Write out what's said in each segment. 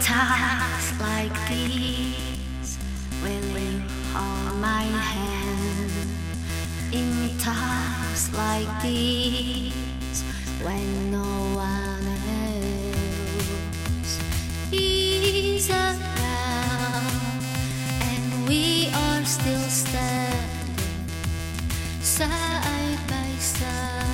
Times like these, will you hold my hand? In times like these, when no one else is around, and we are still standing side by side.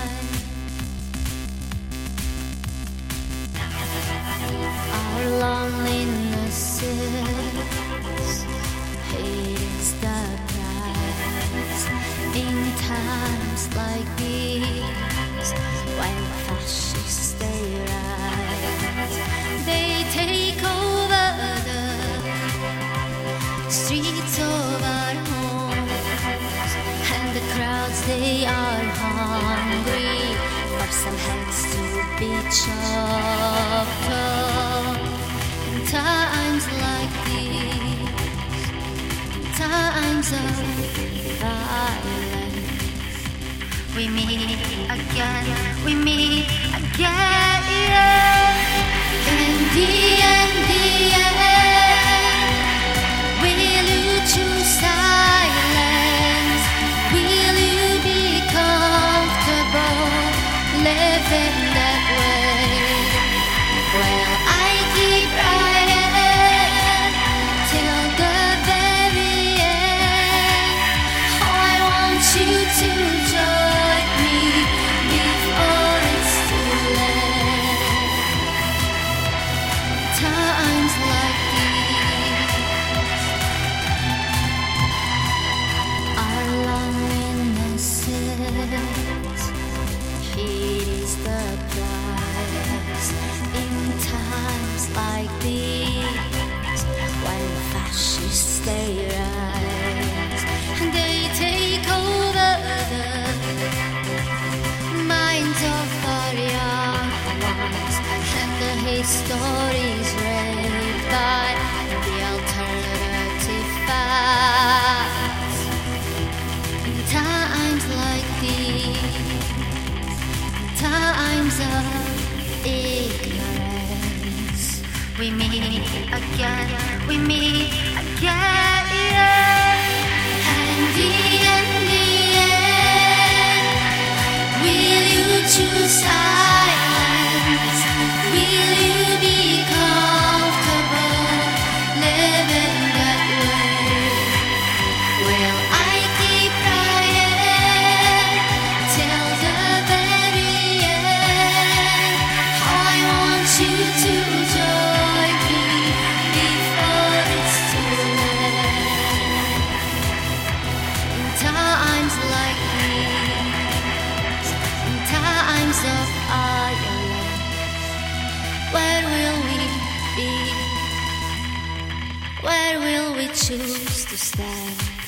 Times like these when fascists they rise. They take over the streets of our homes and the crowds they are hungry for some heads to be chopped off. Times like these, times of we meet again, we meet again. Will you choose silence? Will you be comfortable living that way? Well, I keep till the very end. Oh, I want you to these when fascists they and they take over the minds of our ones and the histories We meet again, we meet again. And the end, the end. Will you choose silence? Choose to stand?